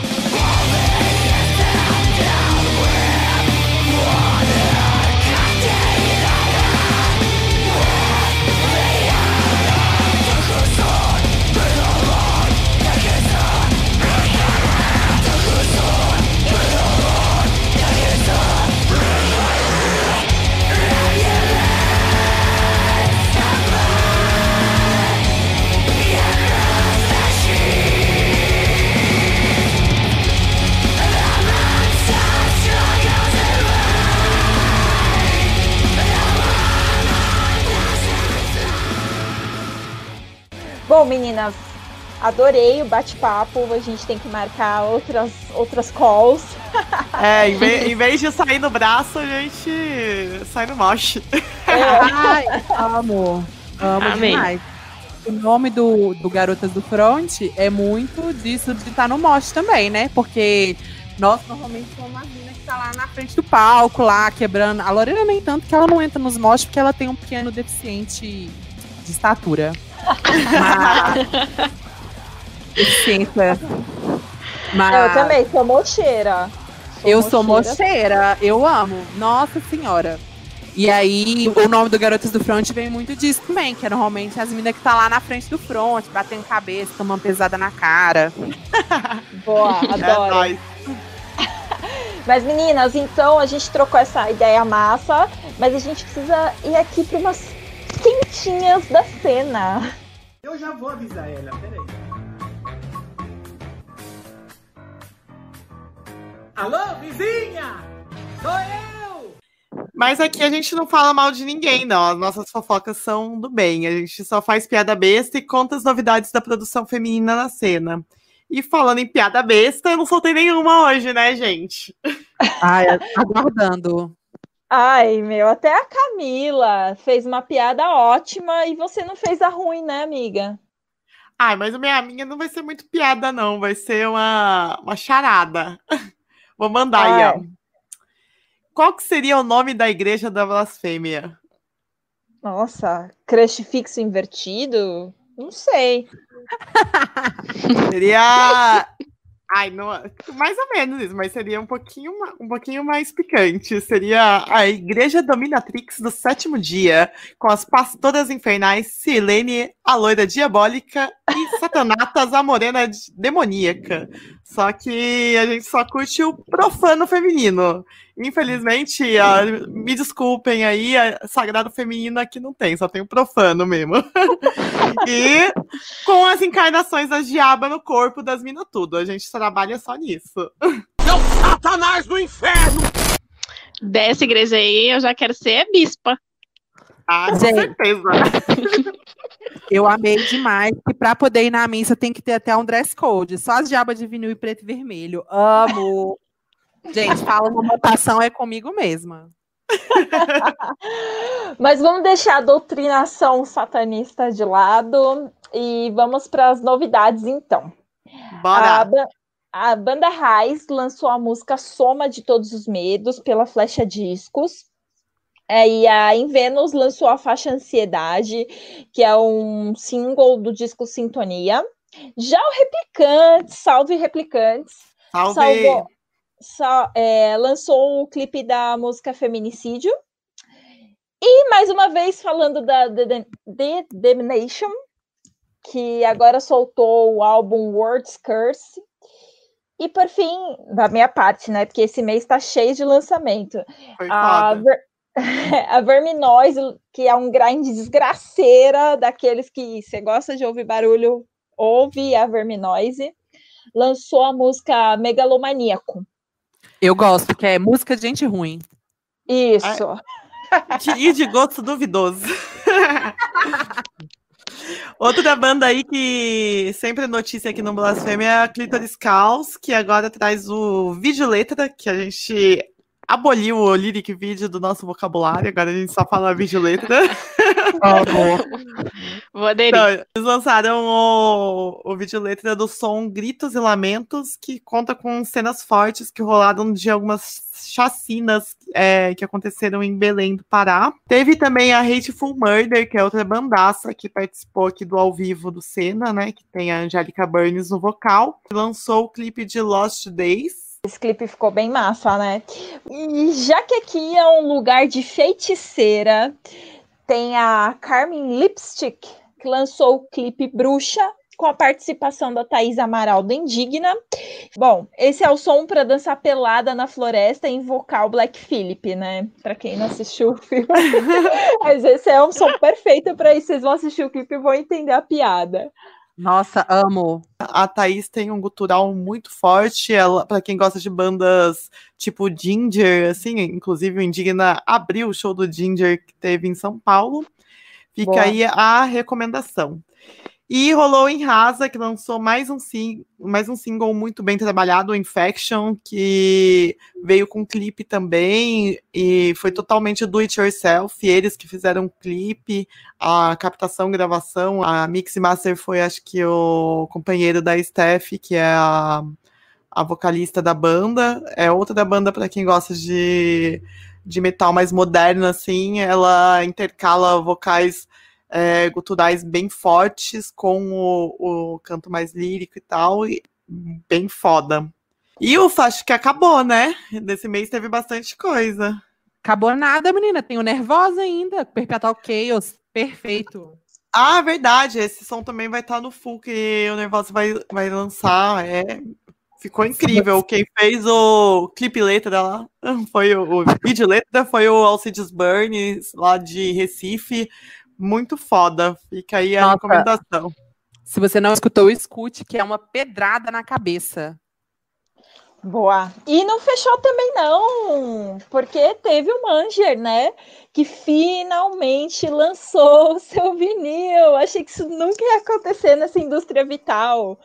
Adorei o bate-papo. A gente tem que marcar outras, outras calls. É, em vez, em vez de sair no braço, a gente sai no moche. Ai, amo. Amo Amei. demais. O nome do, do Garotas do Front é muito disso de estar no moche também, né? Porque nós normalmente somos uma mina que tá lá na frente do palco, lá quebrando. A Lorena nem tanto que ela não entra nos moches porque ela tem um pequeno deficiente de estatura. Mas... Deficiência. Mas... Eu também sou mocheira. Eu sou mocheira, eu amo. Nossa senhora. E aí, o nome do Garotas do Front vem muito disso também, que é normalmente as meninas que tá lá na frente do front, batendo cabeça, tomando pesada na cara. Boa, adoro. nóis. Mas meninas, então a gente trocou essa ideia massa, mas a gente precisa ir aqui para umas quentinhas da cena. Eu já vou avisar ela, peraí. Alô, vizinha? Sou eu! Mas aqui a gente não fala mal de ninguém, não. As nossas fofocas são do bem. A gente só faz piada besta e conta as novidades da produção feminina na cena. E falando em piada besta, eu não soltei nenhuma hoje, né, gente? Ai, aguardando. Ai, meu, até a Camila fez uma piada ótima e você não fez a ruim, né, amiga? Ai, mas a minha, a minha não vai ser muito piada, não. Vai ser uma, uma charada. Vou mandar aí, ó. Qual que seria o nome da igreja da blasfêmia? Nossa, crush fixo invertido? Não sei. Seria. Ai, não, mais ou menos isso, mas seria um pouquinho, um pouquinho mais picante. Seria a Igreja Dominatrix do sétimo dia, com as pastoras infernais Silene, a loira diabólica, e Satanatas, a morena de- demoníaca. Só que a gente só curte o profano feminino. Infelizmente, ó, me desculpem aí, a- sagrado feminino aqui não tem, só tem o profano mesmo. e com as encarnações das diabas no corpo das minas tudo. A gente trabalha só nisso. Seu satanás do inferno! Dessa igreja aí, eu já quero ser bispa. Ah, com Gente. certeza. Eu amei demais que pra poder ir na missa tem que ter até um dress code. Só as diabas de vinil e preto e vermelho. Amo. Gente, fala uma votação é comigo mesma. Mas vamos deixar a doutrinação satanista de lado e vamos para as novidades, então. Bora. A, ba- a banda Raiz lançou a música Soma de Todos os Medos pela Flecha Discos. É, e a Invenus lançou a faixa Ansiedade, que é um single do disco Sintonia. Já o Replicantes, salve Replicantes, Salve. salvou- sa- é, lançou o clipe da música Feminicídio. E mais uma vez falando da The, Damnation, que agora soltou o álbum Words Curse. E por fim, da minha parte, né? Porque esse mês tá cheio de lançamento. Foi A. Ver... a Verminoise, que é um grind desgraceira, daqueles que você gosta de ouvir barulho, ouve a Verminoise, lançou a música Megalomaníaco. Eu gosto, que é música de gente ruim. Isso. De- E de gosto duvidoso. Outra banda aí que sempre é notícia aqui no Blasfêmia é a Clitoris Caos, que agora traz o vídeo letra, que a gente aboliu o lyric vídeo do nosso vocabulário, agora a gente só fala vídeo letra. Vou aderir. Então, eles lançaram o, o vídeo letra do som Gritos e Lamentos, que conta com cenas fortes que rolaram de algumas chacinas é, que aconteceram em Belém do Pará. Teve também a Hateful Murder, que é outra bandaça que participou aqui do ao vivo do Senna, né? Que tem a Angélica Burns no vocal. Lançou o clipe de Lost Days. Esse clipe ficou bem massa, né? E já que aqui é um lugar de feiticeira, tem a Carmen Lipstick, que lançou o clipe Bruxa, com a participação da Thaís Amaral do Indigna. Bom, esse é o som para dançar pelada na floresta e invocar o Black Phillip, né? Para quem não assistiu o filme. Mas esse é um som perfeito para isso. Vocês vão assistir o clipe e vão entender a piada. Nossa, amo. A Thaís tem um gutural muito forte. Ela, para quem gosta de bandas tipo Ginger, assim, inclusive o Indigna abriu o show do Ginger que teve em São Paulo. Fica Boa. aí a recomendação. E rolou em Rasa, que lançou mais um, sing mais um single muito bem trabalhado, Infection, que veio com clipe também, e foi totalmente do it yourself. Eles que fizeram o clipe, a captação, gravação, a mix master foi, acho que, o companheiro da Steph, que é a, a vocalista da banda. É outra da banda para quem gosta de, de metal mais moderno, assim. Ela intercala vocais é, guturais bem fortes com o, o canto mais lírico e tal, e bem foda. E o acho que acabou, né? Desse mês teve bastante coisa. Acabou nada, menina. Tem o Nervosa ainda. Perpetual Chaos. Perfeito. Ah, verdade. Esse som também vai estar no full que o Nervosa vai, vai lançar. É, ficou incrível. Quem fez o clipe letra lá foi o, o vídeo letra foi o Alcides Burns, lá de Recife. Muito foda. Fica aí a Nossa. recomendação. Se você não escutou, escute, que é uma pedrada na cabeça. Boa. E não fechou também, não, porque teve o Manger, né? Que finalmente lançou o seu vinil. Achei que isso nunca ia acontecer nessa indústria vital.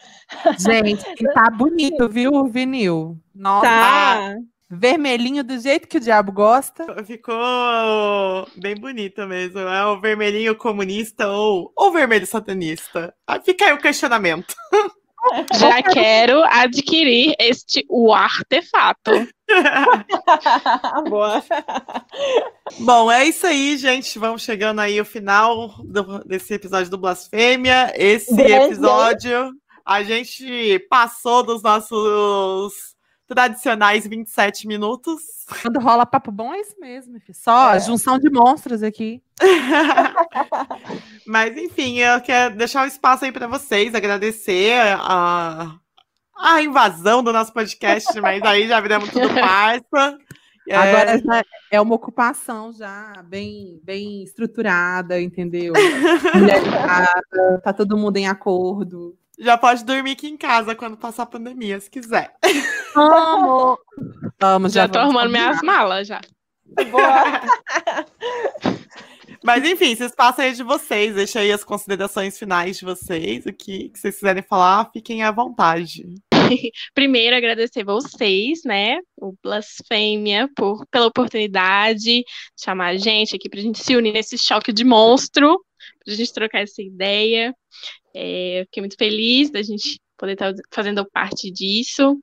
Gente, tá bonito, viu, o vinil? Nossa, Tá. Vermelhinho do jeito que o diabo gosta. Ficou bem bonito mesmo. É o vermelhinho comunista ou o vermelho satanista. Ah, Fica aí o questionamento. Já quero adquirir este o artefato. Boa. Bom, é isso aí, gente. Vamos chegando aí ao final do- desse episódio do Blasfêmia. Esse episódio a gente passou dos nossos tradicionais 27 minutos. Quando rola papo bom, é isso mesmo, filho. Só É. junção de monstros aqui. Mas enfim, eu quero deixar um espaço aí para vocês, agradecer a, a invasão do nosso podcast, mas aí já viramos tudo parça. É, Agora já é uma ocupação já bem, bem estruturada, entendeu? Mulherizada, tá todo mundo em acordo. Já pode dormir aqui em casa quando passar a pandemia, se quiser. Amo! Amo, Já já tô arrumando combinar. minhas malas já. Mas enfim, esse espaço aí de vocês, deixa aí as considerações finais de vocês, o que, que vocês quiserem falar, fiquem à vontade. Primeiro, agradecer vocês, né, o Blasfêmia, por, pela oportunidade de chamar a gente aqui pra gente se unir nesse choque de monstro, pra gente trocar essa ideia. É, fiquei muito feliz da gente poder estar fazendo parte disso.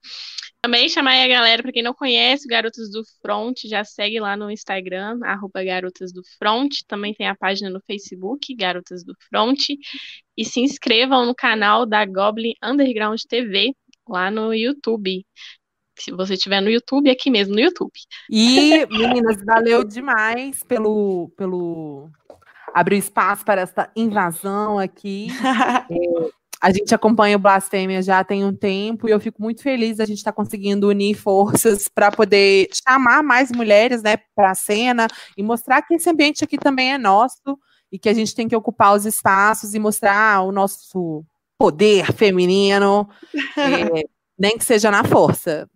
Também chamar a galera, para quem não conhece, Garotas do Front, já segue lá no Instagram, arroba Garotas do Front. Também tem a página no Facebook, Garotas do Front. E se inscrevam no canal da Goblin Underground TV, lá no YouTube. Se você estiver no YouTube, aqui mesmo no YouTube. E, meninas, valeu demais pelo, pelo abrir espaço para essa invasão aqui. É, a gente acompanha o Blasfêmia já tem um tempo e eu fico muito feliz da gente estar conseguindo unir forças para poder chamar mais mulheres né, para a cena e mostrar que esse ambiente aqui também é nosso e que a gente tem que ocupar os espaços e mostrar o nosso poder feminino, é, nem que seja na força.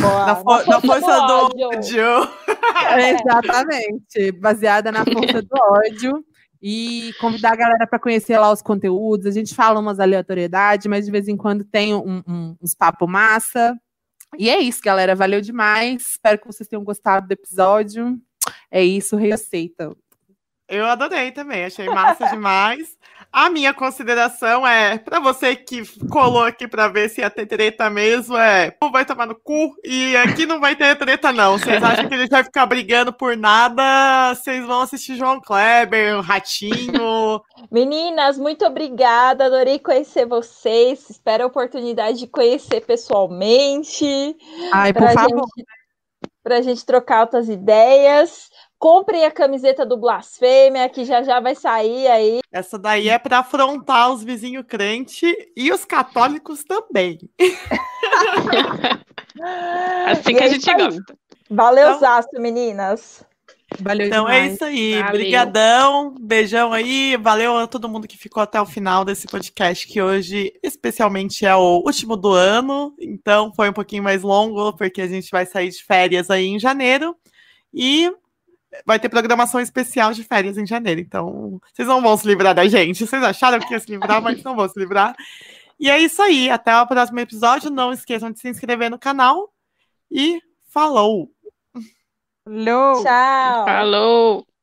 Boa. Na, fo- na força do ódio. ódio. Exatamente, baseada na força do ódio. E convidar a galera para conhecer lá os conteúdos. A gente fala umas aleatoriedades, mas de vez em quando tem um- um- uns papo massa. E é isso, galera. Valeu demais. Espero que vocês tenham gostado do episódio. É isso, reaceita. Eu adorei também, achei massa demais. A minha consideração é, para você que colou aqui para ver se ia ter treta mesmo, é, não vai tomar no cu e aqui não vai ter treta não. Vocês acham que ele vai ficar brigando por nada? Vocês vão assistir João Kleber, o Ratinho. Meninas, muito obrigada, adorei conhecer vocês. Espero a oportunidade de conhecer pessoalmente. Ai, por favor. Gente, pra gente trocar outras ideias. Comprem a camiseta do Blasfêmia, que já já vai sair aí. Essa daí é para afrontar os vizinhos crentes e os católicos também. assim E que é a gente isso aí. gosta. Valeu, Então- Zaço, meninas. Valeu Então é demais. isso aí. Valeu. Brigadão. Beijão aí. Valeu a todo mundo que ficou até o final desse podcast, que hoje, especialmente, é o último do ano. Então foi um pouquinho mais longo, porque a gente vai sair de férias aí em janeiro. E vai ter programação especial de férias em janeiro. Então, vocês não vão se livrar da gente. Vocês acharam que ia se livrar, mas não vão se livrar. E é isso aí. Até o próximo episódio. Não esqueçam de se inscrever no canal. E falou! Falou. Tchau. Falou!